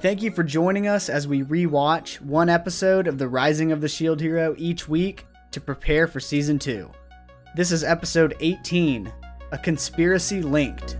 Thank you for joining us as we rewatch one episode of The Rising of the Shield Hero each week to prepare for season 2. This is episode 18 A Conspiracy Linked.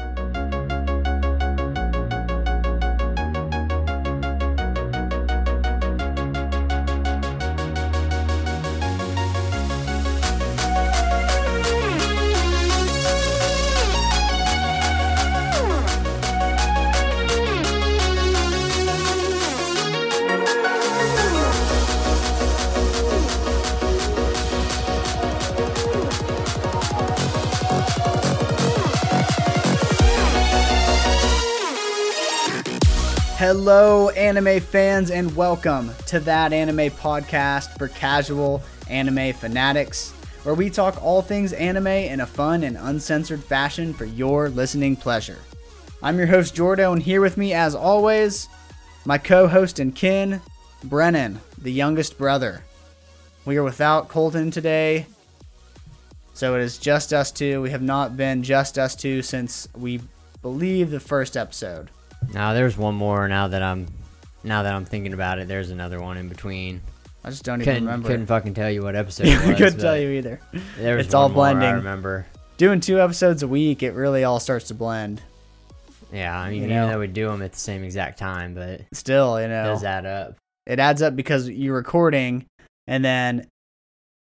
Hello, anime fans, and welcome to That Anime Podcast for casual anime fanatics, where we talk all things anime in a fun and uncensored fashion for your listening pleasure. I'm your host, Jordo, and here with me, as always, my co host and kin, Brennan, the youngest brother. We are without Colton today, so it is just us two. We have not been just us two since we believe the first episode. Now there's one more. Now that I'm, now that I'm thinking about it, there's another one in between. I just don't even Couldn't, remember. couldn't fucking tell you what episode. It was, couldn't tell you either. There was It's all more I blending. remember. Doing two episodes a week, it really all starts to blend. Yeah, I mean, You even though we do them at the same exact time, but Still, you know, does add up. it adds up because you're recording, and then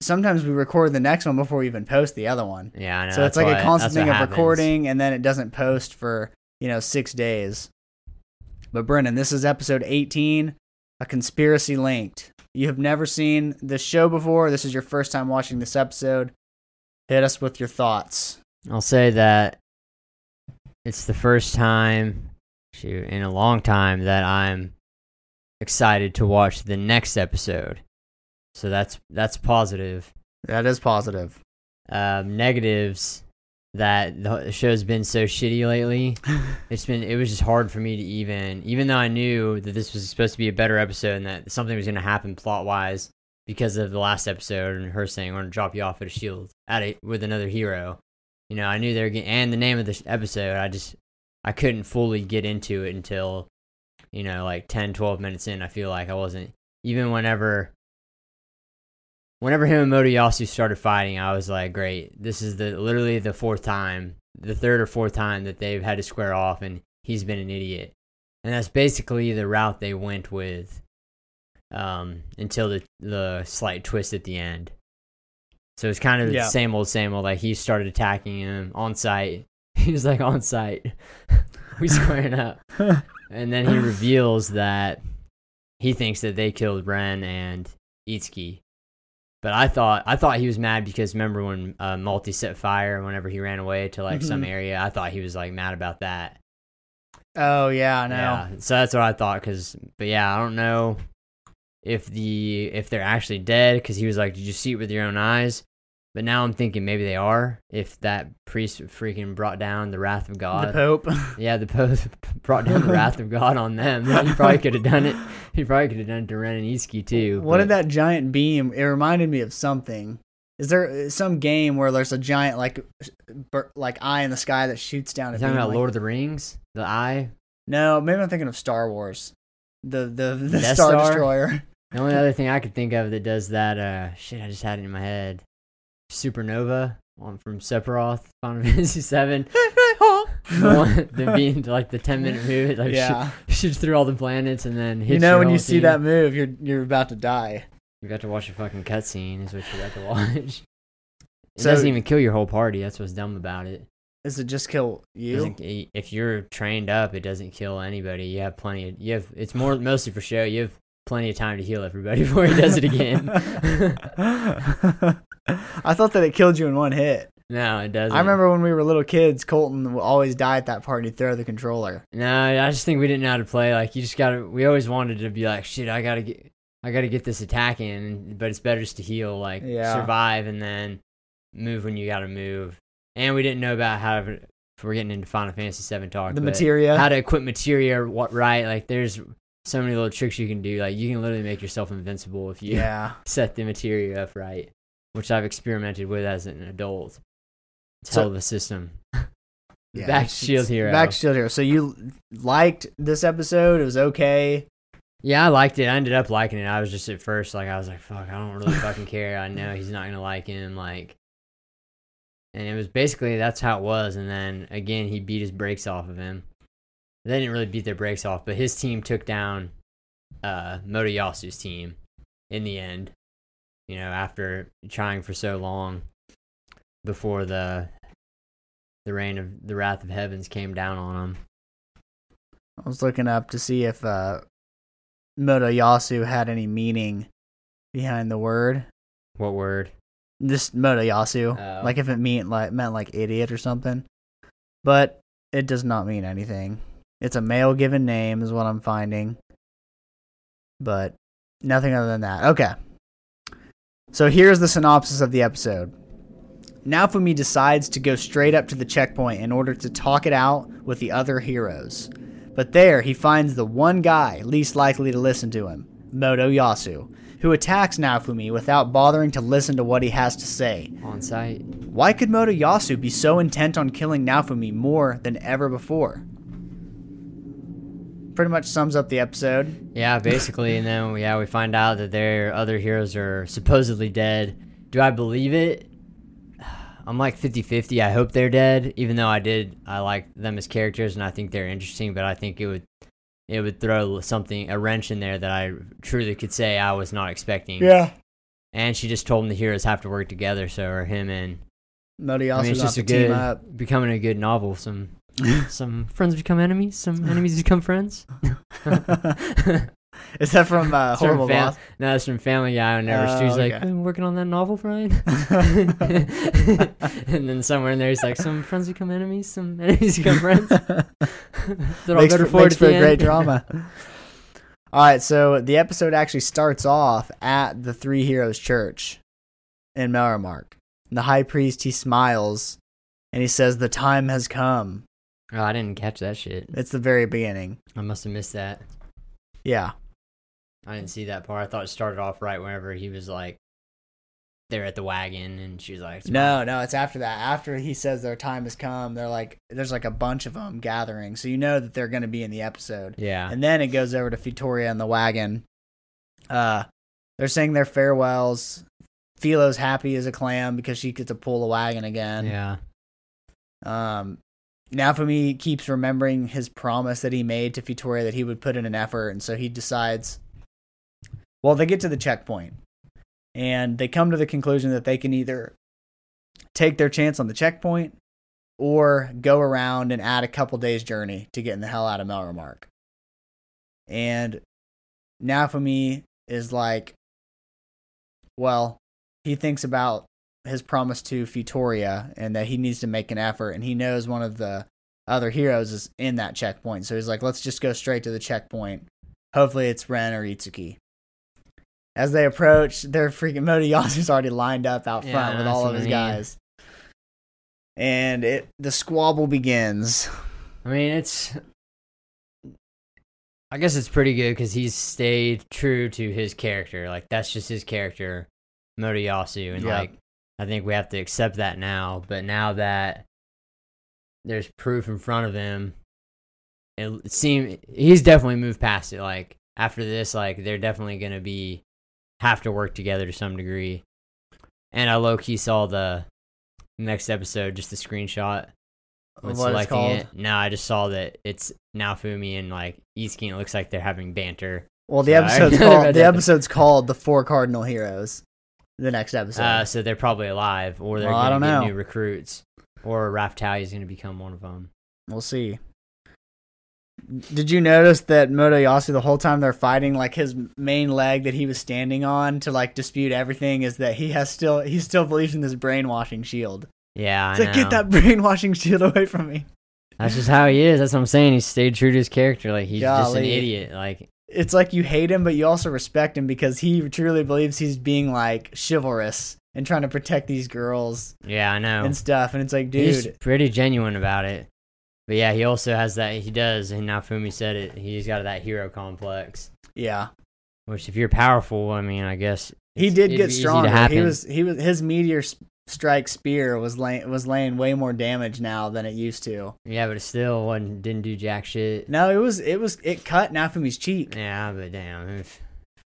sometimes we record the next one before we even post the other one. Yeah, I know. so it's like a constant thing of happens. recording, and then it doesn't post for you know six days. But Brennan, this is episode 18, a conspiracy linked. You have never seen this show before. This is your first time watching this episode. Hit us with your thoughts. I'll say that it's the first time, shoot, in a long time that I'm excited to watch the next episode. So that's that's positive. That is positive. um, negatives that the show's been so shitty lately. it's been it was just hard for me to even even though I knew that this was supposed to be a better episode and that something was going to happen plot wise because of the last episode and her saying we're going to drop you off at a shield at it with another hero. You know, I knew they were getting and the name of the sh- episode. I just I couldn't fully get into it until you know like 10 12 minutes in. I feel like I wasn't even whenever whenever him and Motoyasu started fighting, I was like, great. This is the literally the fourth time, the third or fourth time that they've had to square off, and he's been an idiot. And that's basically the route they went with um, until the the slight twist at the end. So it's kind of Yeah. the same old, same old. Like he started attacking him on site. He was like on site. we squaring up. And then he reveals that he thinks that they killed Ren and Itsuki. But I thought I thought he was mad because remember when uh, Malty set fire whenever he ran away to like some Mhm. area. I thought he was like mad about that. Oh yeah, I know. Yeah, so that's what I thought. Cause, but yeah, I don't know if the if they're actually dead. Because he was like, "Did you see it with your own eyes?" But now I'm thinking maybe they are. If that priest freaking brought down the wrath of The God, Pope. yeah, the Pope brought down the wrath of God on them. He probably could have done it. He probably could have done it to Ren and Itsuki too. What did that giant beam? It reminded me of something. Is there some game where there's a giant like like eye in the sky that shoots down? You a talking about like- Lord of the Rings? The Eye. No, maybe I'm thinking of Star Wars. The the the Death Star, Star? Destroyer. The only other thing I could think of that does that, uh, shit, I just had it in my head. Supernova, one from Sephiroth, Final Fantasy Seven. the being like the ten minute move, like yeah. shoot, shoots through all the planets and then hits You know when you see team. that move, you're you're about to die. You got to watch a fucking cutscene. Is what you got to watch. It So- doesn't even kill your whole party. That's what's dumb about it. Is it just kill you? If you're trained up, it doesn't kill anybody. You have plenty of. You have. It's more mostly for show. You have plenty of time to heal everybody before he does it again. I thought that it killed you in one hit. no, it doesn't. I remember when we were little kids, Colton would always die at that party, throw the controller. No, I just think we didn't know how to play. Like you just gotta. We always wanted to be like, shit. I gotta get. I gotta get this attack in, but it's better just to heal, like Yeah. survive, and then move when you gotta move. And we didn't know about how. To, if we're getting into Final Fantasy Seven talk, The materia. how to equip materia, what right? Like there's so many little tricks you can do. Like you can literally make yourself invincible if you yeah. set the materia up right, which I've experimented with as an adult. It's So- hell of a system. Yeah, Back Shield Hero. Back Shield Hero. So you liked this episode? It was okay. Yeah, I liked it. I ended up liking it. I was just at first like I was like, "Fuck, I don't really fucking care." I know he's not gonna like him. Like, and it was basically that's how it was. And then again, he beat his brakes off of him. They didn't really beat their brakes off, but his team took down uh, Motoyasu's team in the end. You know, after trying for so long before the the rain of the wrath of heavens came down on him. I was looking up to see if uh, Motoyasu had any meaning behind the word. What word? Just Motoyasu, Oh. like if it meant like meant like idiot or something. But it does not mean anything. It's a male given name, is what I'm finding. But nothing other than that. Okay. So here's the synopsis of the episode. Naofumi decides to go straight up to the checkpoint in order to talk it out with the other heroes. But there, he finds the one guy least likely to listen to him, Motoyasu, who attacks Naofumi without bothering to listen to what he has to say. On site. Why could Motoyasu be so intent on killing Naofumi more than ever before? Pretty much sums up the episode. Yeah, basically, and then yeah, we find out that their other heroes are supposedly dead. Do I believe it? I'm like 50-50. I hope they're dead, even though I did I like them as characters and I think they're interesting, but I think it would it would throw something a wrench in there that I truly could say I was not expecting. Yeah. And she just told him the heroes have to work together, so or him and Moto I Yasu mean, it's just to a team good up. becoming a good novel. Some some friends become enemies, some enemies become friends. Is that from uh, It's from Horrible Fam- Boss? No, it's from Family Guy. Whenever Oh, Stu's like, okay. "I'm working on that novel, Brian," and then somewhere in there, he's like, "Some friends become enemies, some enemies become friends." They're all better for, makes for a great drama. All right, so the episode actually starts off at the Three Heroes Church in Melromark. The high priest he smiles and he says, "The time has come." Oh, I didn't catch that shit. It's the very beginning. I must have missed that. Yeah, I didn't see that part. I thought it started off right whenever he was like, they're at the wagon, and she was like, no, no, it's after that. After he says their time has come, they're like, there's like a bunch of them gathering, so you know that they're going to be in the episode. yeah, And then it goes over to Fitoria and the wagon. Uh, they're saying their farewells. Filo's happy as a clam because she gets to pull the wagon again. yeah." Um, Naofumi keeps remembering his promise that he made to Fitoria that he would put in an effort, and so he decides. Well, they get to the checkpoint, and they come to the conclusion that they can either take their chance on the checkpoint or go around and add a couple days' journey to getting the hell out of Melromark. And Naofumi is like, well, he thinks about his promise to Fitoria and that he needs to make an effort and he knows one of the other heroes is in that checkpoint. So he's like, let's just go straight to the checkpoint. Hopefully it's Ren or Itsuki. As they approach, their freaking Motoyasu's already lined up out Yeah, front with all of I his mean. guys. And it the squabble begins. I mean, it's. I guess it's pretty good because he's stayed true to his character. Like that's just his character, Motoyasu, and Yeah. like I think we have to accept that now. But now that there's proof in front of him, it seems he's definitely moved past it. Like after this, like they're definitely gonna be have to work together to some degree. And I low key saw the next episode, just the screenshot when What selecting called. it. No, I just saw that it's Naofumi and like and it looks like they're having banter. Well, the Sorry. episode's called the episode's called "The Four Cardinal Heroes." The next episode. Uh, so they're probably alive, or they're Well, I going to don't get know. new recruits, or Raphtalia is going to become one of them. We'll see. Did you notice that Motoyasu the whole time they're fighting, like his main leg that he was standing on to like dispute everything is that he has still he still believes in this brainwashing shield. Yeah, It's I like know. get that brainwashing shield away from me. That's just how he is. That's what I'm saying. He stayed true to his character. Like he's just an Golly. idiot. Like It's like you hate him, but you also respect him because he truly believes he's being like chivalrous and trying to protect these girls yeah, I know. and stuff. And it's like, dude. he's pretty genuine about it. But yeah, he also has that. He does, and Naofumi said it. He's got that hero complex. yeah, Which, if you're powerful, I mean, I guess he did get stronger. He was he was his meteor strike spear was laying was laying way more damage now than it used to. Yeah, but it still wasn't, didn't do jack shit. No, it was it was it cut Naofumi's cheek. Yeah, but damn,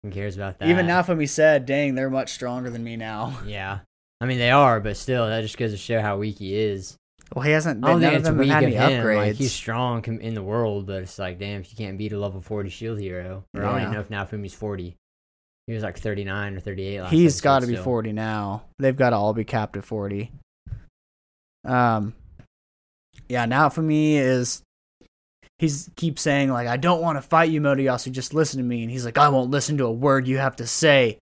who cares about that? Even Naofumi said, "Dang, they're much stronger than me now." Yeah. I mean, they are, but still, that just goes to show how weak he is. Well, he hasn't. I don't think it's weak of him. upgrades. Like, he's strong in the world, but it's like, damn, if you can't beat a level 40 shield hero. Or I don't even know if Naofumi's 40. He was like 39 or 38 last He's got to be still. 40. 40 now. They've got to all be capped at 40. Um, yeah. Naofumi is he's keeps saying like I don't want to fight you, Motoyasu. Just listen to me. And he's like I won't listen to a word you have to say.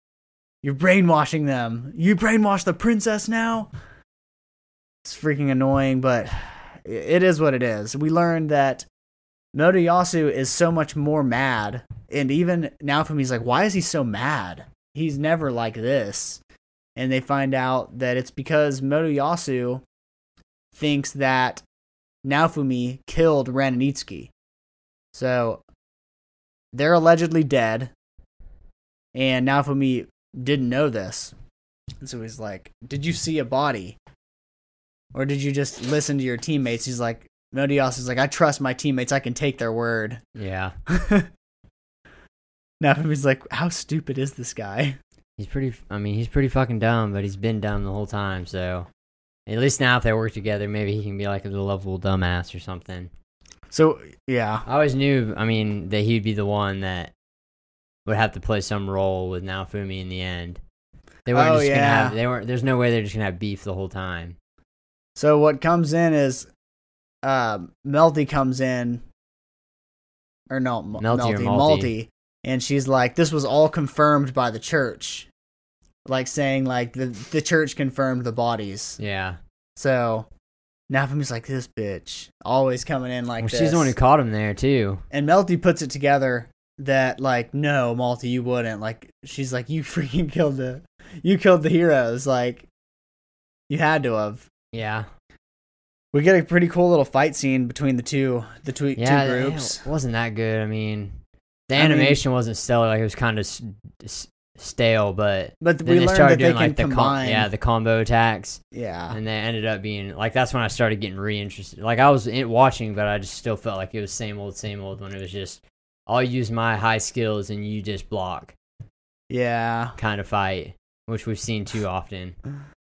You're brainwashing them. You brainwash the princess now. It's freaking annoying, but it is what it is. We learned that Motoyasu is so much more mad, and even now me, he's like, why is he so mad? He's never like this. And they find out that it's because Motoyasu thinks that Naofumi killed Ranitsuki. So they're allegedly dead, and Naofumi didn't know this. And so he's like, Did you see a body? Or did you just listen to your teammates? He's like, Motoyasu's like, I trust my teammates. I can take their word. Yeah. Naomi's like, how stupid is this guy? He's pretty, I mean, he's pretty fucking dumb, but he's been dumb the whole time, so. At least now, if they work together, maybe he can be like a lovable dumbass or something. So yeah, I always knew, I mean, that he'd be the one that would have to play some role with Naofumi in the end. They weren't Oh, just gonna yeah. have. They weren't. There's no way they're just gonna have beef the whole time. So what comes in is, uh, Melty comes in, or no, M- Melty or Malty. Malty, and she's like, "This was all confirmed by the church," like saying like the the church confirmed the bodies. Yeah. So Naofumi's like, "This bitch always coming in like well, this." she's the one who caught him there too. and Melty puts it together that like, no, Malty, you wouldn't. Like, she's like, "You freaking killed the, you killed the heroes. Like, you had to have." Yeah. We get a pretty cool little fight scene between the two the two, Yeah. two it groups. wasn't that good. I mean, the I mean- animation wasn't stellar. Like it was kind of s- s- stale, but But then we they learned started that they doing can like the com- yeah the combo attacks, yeah. and they ended up being like that's when I started getting reinterested. Like I was in, watching, but I just still felt like it was same old, same old. When it was just I'll use my high skills and you just block Yeah. kind of fight, which we've seen too often.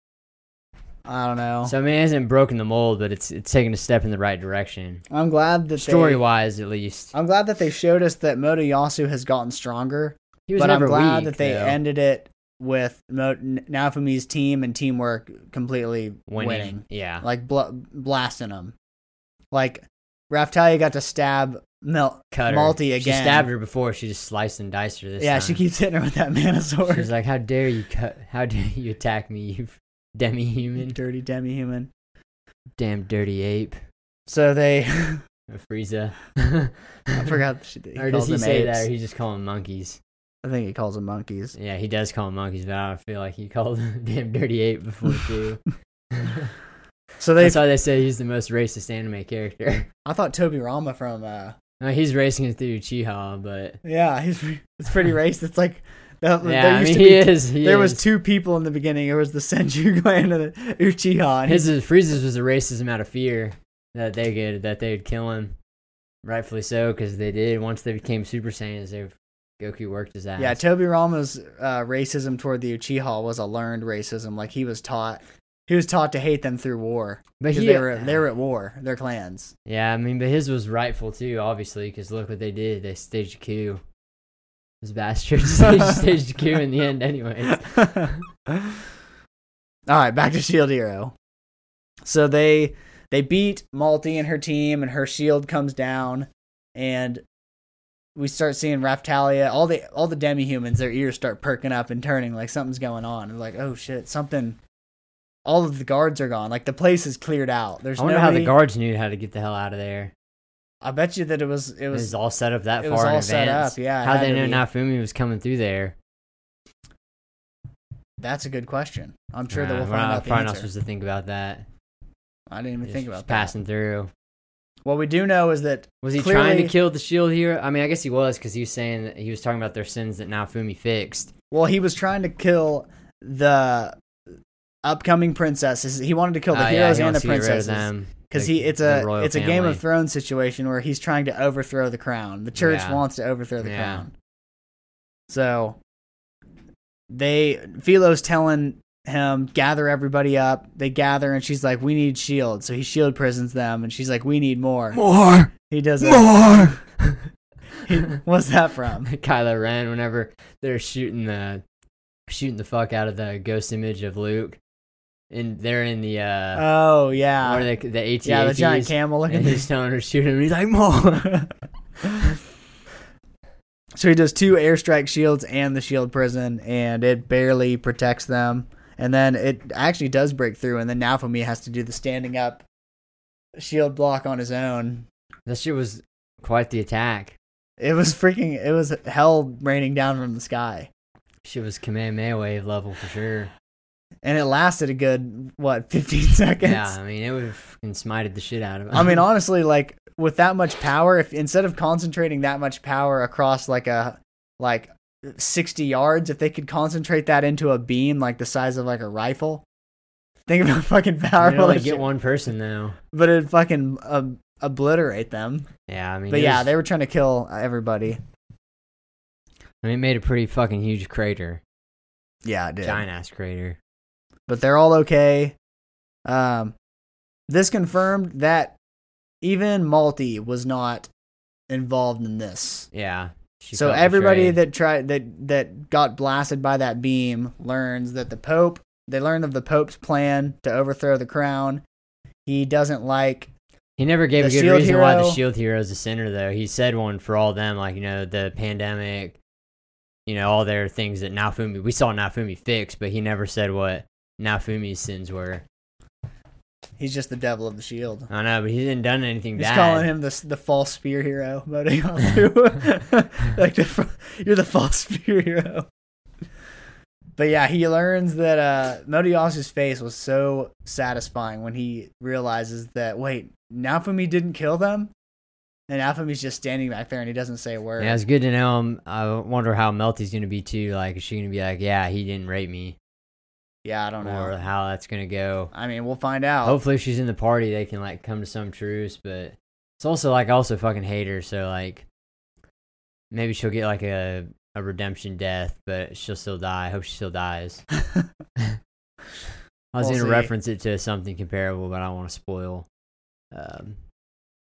I don't know. So I mean, it hasn't broken the mold, but it's it's taken a step in the right direction, I'm glad that story wise at least. I'm glad that they showed us that Motoyasu has gotten stronger, He was but I'm glad weak, that they though. ended it with Mo- Naofumi's team and teamwork completely winning. winning, Yeah, like bl- blasting them. Like Raphtalia got to stab Mel- cut her. Malty She again. stabbed her before. She just sliced and diced her this yeah, time. she keeps hitting her with that mana sword. She's like, "How dare you cut? How dare you attack me, you demi-human, dirty demi-human. damn dirty ape, So they, Frieza." I forgot. She, he or does he say apes. that? Or he just call them monkeys? I think he calls them monkeys. Yeah, he does call them monkeys, but I feel like he called them damn dirty ape before too. So they, That's why they say he's the most racist anime character. I thought Tobirama from, uh, mean, he's racing it through Chiha, but yeah, he's it's pretty racist. It's like, the, yeah, there I mean, to he be, is. He there is. was two people in the beginning. It was the Senju clan and the Uchiha. And His Frieza's was a racism out of fear that they could that they would kill him, rightfully so, because they did. Once they became Super Saiyans, they Goku worked his ass. yeah, Tobirama's uh, racism toward the Uchiha was a learned racism. Like he was taught, he was taught to hate them through war but because he, they were they were at war. Their clans. yeah, I mean, but his was rightful too, obviously, because look what they did. They staged a coup. Those bastards staged, a in the end, anyways. All right, back to Shield Hero. So they they beat Malty and her team, and her shield comes down, and we start seeing Raphtalia. All the all the demi humans, their ears start perking up and turning like something's going on. They're like, oh shit, something. All of the guards are gone. Like the place is cleared out. There's I wonder nobody. how the guards knew how to get the hell out of there. I bet you that it was it It was, was. all set up that it far was in all advance. set up, yeah, How they know be. Naofumi was coming through there? That's a good question. I'm sure that uh, we'll find out the probably not supposed to think about that. I didn't even Just think about that. passing through. What we do know is that Was he trying to kill the shield hero? I mean, I guess he was because he was saying that he was talking about their sins that Naofumi fixed. Well, he was trying to kill the upcoming princesses. He wanted to kill the oh, yeah, heroes he and the wants rid of princesses them. Because he it's a it's a Game of. Thrones situation where he's trying to overthrow the crown. The church Yeah. wants to overthrow the Yeah. crown. So they Filo's telling him gather everybody up. They gather and she's like, "We need shield." So he shield prisons them, and she's like, "We need more." More, He does it. more. He, what's that from? Kylo Ren, whenever they're shooting the shooting the fuck out of the ghost image of Luke, and they're in the uh, Oh yeah, are they, the AT-ATs, yeah, the giant camel looking. and he's telling her shoot him. He's like, more. So he does two airstrike shields and the shield prison, and it barely protects them. And then it actually does break through, and then Naofumi has to do the standing up shield block on his own. that shit was quite the attack. It was freaking. It was hell raining down from the sky, Shit was Kamehameha wave level for sure. And it lasted a good what fifteen seconds. Yeah, I mean, it would have fucking smited the shit out of him. I mean, honestly, like with that much power, if instead of concentrating that much power across like a like sixty yards, if they could concentrate that into a beam like the size of like a rifle, think about fucking you powerful. only get one person though. but it'd fucking um, obliterate them. Yeah, I mean, But yeah, was- they were trying to kill everybody. I mean, it made a pretty fucking huge crater, Yeah, it did. giant ass crater. But they're all okay. Um, this confirmed that even Malty was not involved in this. Yeah. so everybody betrayed. that tried that that got blasted by that beam learns that the Pope they learn of the Pope's plan to overthrow the crown. He doesn't like He never gave a good reason why the shield hero is a sinner, though. He said one for all them, like you know the pandemic, you know all their things that Naofumi. We saw Naofumi fix, but he never said what Naofumi's sins were. he's just the devil of the shield. I know, but he didn't done anything bad. He's bad. calling him the the false spear hero, Motoyasu. like the, you're the false spear hero. But yeah, he learns that uh, face was so satisfying when he realizes that wait, Naofumi didn't kill them, and Naofumi's just standing back there and he doesn't say a word. Yeah, it's good to know him. I wonder how Melty's gonna be too. Like, is she gonna be like, yeah, he didn't rape me, Yeah, I don't know. or how that's gonna go? I mean, we'll find out. Hopefully, if she's in the party, they can like come to some truce. But it's also like I also fucking hate her, so like maybe she'll get like a a redemption death, but she'll still die. I hope she still dies. I was We'll gonna see. reference it to something comparable, but I don't want to spoil um,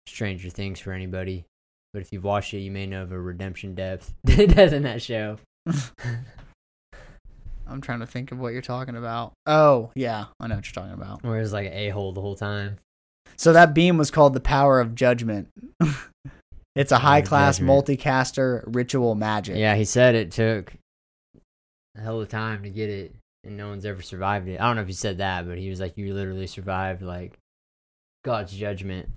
Stranger Things for anybody. But if you've watched it, you may know of a redemption death death in that show. I'm trying to think of what you're talking about. Oh, yeah, I know what you're talking about. Where it's like a hole the whole time. So that beam was called the Power of Judgment. it's a high class multicaster ritual magic. Yeah, he said it took a hell of a time to get it, and no one's ever survived it. I don't know if he said that, but he was like, "You literally survived like God's judgment."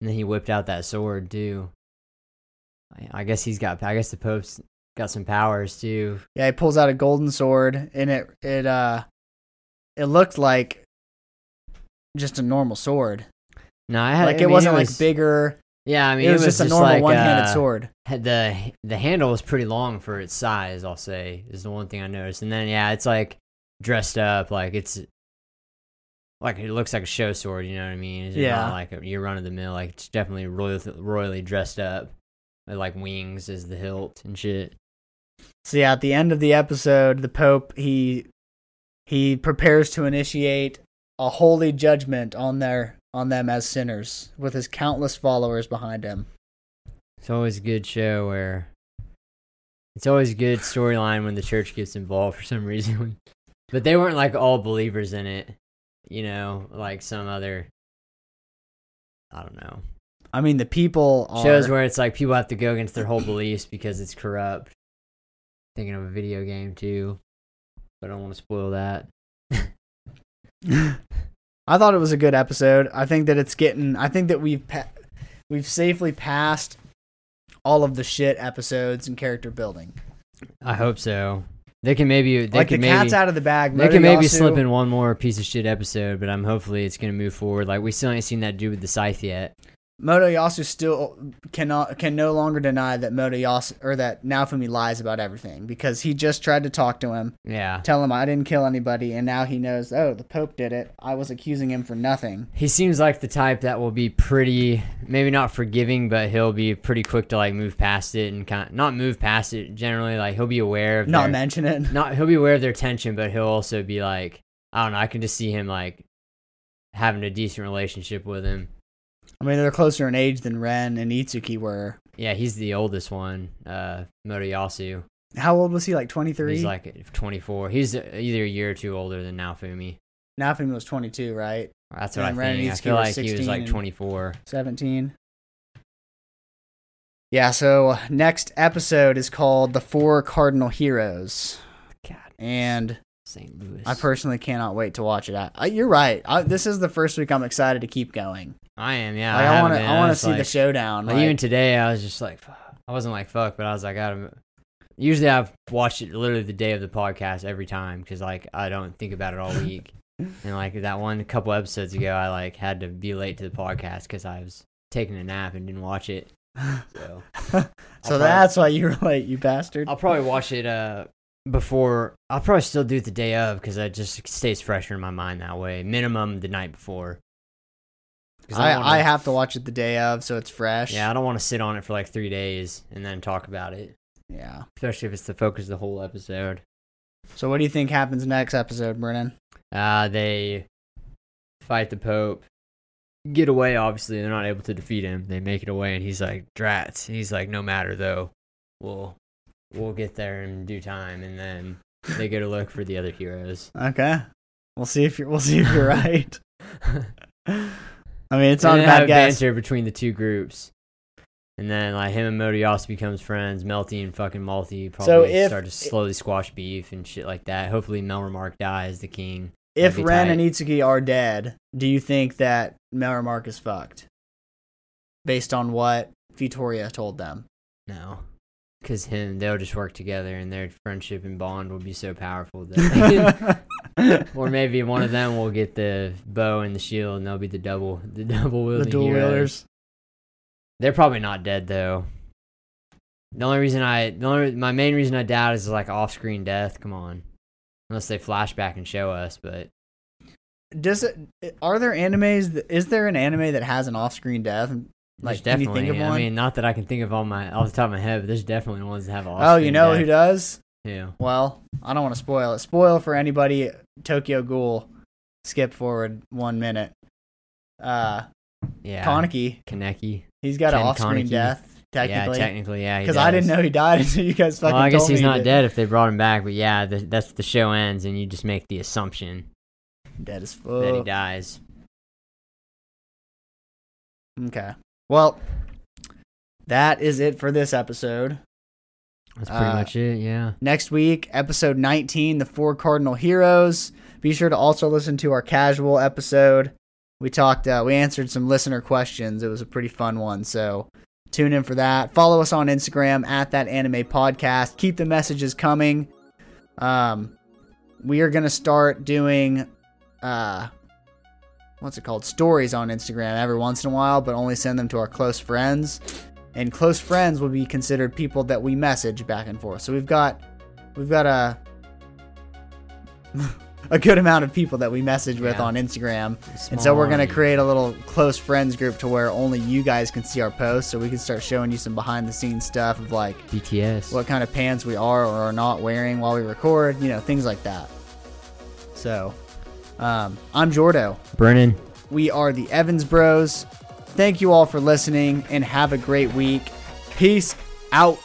And then he whipped out that sword too. I- I guess he's got. I guess the Pope's got some powers too. Yeah, he pulls out a golden sword and it it uh it looked like just a normal sword. No, I had, like I it mean, wasn't was- like bigger. Yeah, I mean, it was, just a normal like, one-handed uh, sword. the the handle was pretty long for its size. I'll say is the one thing I noticed. And then yeah, it's like dressed up like it's like it looks like a show sword. You know what I mean? It's Yeah. not like a, you're run of the mill. Like it's definitely royally, royally dressed up. With, like wings as the hilt and shit. So yeah, at the end of the episode, the Pope he he prepares to initiate a holy judgment on their on them as sinners with his countless followers behind him. It's always a good show where it's always a good storyline when the church gets involved for some reason. but they weren't like all believers in it, you know, like some other I don't know. I mean, the people are Shows where it's like people have to go against their whole beliefs because it's corrupt. Thinking of a video game too. But I don't want to spoil that. I thought it was a good episode. I think that it's getting. I think that we've pa- we've safely passed all of the shit episodes and character building. I hope so. They can maybe they like the can maybe cat's out of the bag. They can maybe Motoyasu- slip in one more piece of shit episode, but I'm hopefully it's gonna move forward. Like we still ain't seen that dude with the scythe yet. Motoyasu still cannot can no longer deny that Motoyasu or that Naofumi lies about everything because he just tried to talk to him, Yeah. tell him I didn't kill anybody, and now he knows. Oh, the Pope did it. I was accusing him for nothing. He seems like the type that will be pretty, maybe not forgiving, but he'll be pretty quick to like move past it and kind of not move past it. Generally, like he'll be aware of Not their, mention it. not he'll be aware of their tension, but he'll also be like, I don't know. I can just see him like having a decent relationship with him. I mean, they're closer in age than Ren and Itsuki were. Yeah, he's the oldest one, uh, Motoyasu. How old was he? Like twenty three. He's like 24. He's either a year or two older than Naofumi. Naofumi was twenty two, right? That's what And I Ren think. I feel like he was like and- 24. 17. Yeah, so next episode is called The Four Cardinal Heroes. God, And St. Louis. I personally cannot wait to watch it. I, I, you're right. I, this is the first week I'm excited to keep going. I am, yeah. Like, I want to. I want to see the showdown. Like, like- even today, I was just like, fuck. I wasn't like fuck, but I was like, I gotta. Usually, I've watched it literally the day of the podcast every time because like I don't think about it all week. and like that one couple episodes ago, I like had to be late to the podcast because I was taking a nap and didn't watch it. So so probably- that's why you were late, you bastard. I'll probably watch it uh before. I'll probably still do it the day of because it just stays fresher in my mind that way. Minimum the night before. I, I wanna- have to watch it the day of, so it's fresh. Yeah, I don't want to sit on it for like three days and then talk about it, Yeah. especially if it's the focus of the whole episode. So what do you think happens next episode, Brennan? Uh, they fight the Pope, get away. Obviously, they're not able to defeat him. They make it away, and he's like, "Drats!" He's like, "No matter though, we'll we'll get there in due time." And then they go to look for the other heroes. Okay. We'll see if you're we'll see if you're right. I mean, it's and not a bad guess. banter between the two groups. And then like him and Modi also becomes friends. Melty and fucking Malty probably So if- start to slowly squash beef and shit like that. Hopefully Melromark dies, the king. If Ren tight. and Itsuki are dead, do you think that Melromark is fucked? Based on what Fitoria told them. No. Because him, they'll just work together and their friendship and bond will be so powerful that. or maybe one of them will get the bow and the shield and they'll be the double the double the dual wielders. They're probably not dead though. The only reason I, the only, my main reason I doubt is like off-screen death. Come on, unless they flashback and show us. But Does it? Are there animes? that- Is there an anime that has an off-screen death? Like, there's can you definitely. think of one? I mean, not that I can think of on my off the top of my head, but there's definitely ones that have oh, you know who does? Yeah. Well, I don't want to spoil it. Spoil for anybody. Tokyo Ghoul. Skip forward one minute. Uh, Yeah. Kaneki. Kaneki. He's got an Ken off-screen Kaneki. death Yeah, technically. technically, yeah. Because I didn't know he died until you guys fucking Well, I guess he's not that- dead if they brought him back, but yeah, the, that's the show ends, and you just make the assumption Dead as fuck. that he dies. Okay. Well, that is it for this episode. That's pretty Uh, much it. Yeah. Next week, episode 19, The Four Cardinal Heroes. Be sure to also listen to our casual episode. We talked, uh, we answered some listener questions. It was a pretty fun one. So tune in for that. Follow us on Instagram at that anime podcast. Keep the messages coming. Um, we are going to start doing, uh, what's it called? Stories on Instagram every once in a while, but only send them to our close friends. And close friends will be considered people that we message back and forth. So we've got we've got a a good amount of people that we message with Yeah. on Instagram. And so we're going to create a little close friends group to where only you guys can see our posts so we can start showing you some behind the scenes stuff of like BTS. what kind of pants we are or are not wearing while we record, you know, things like that. So, um, I'm Jordo. Brennan. We are the Evans Bros. Thank you all for listening and have a great week. Peace out.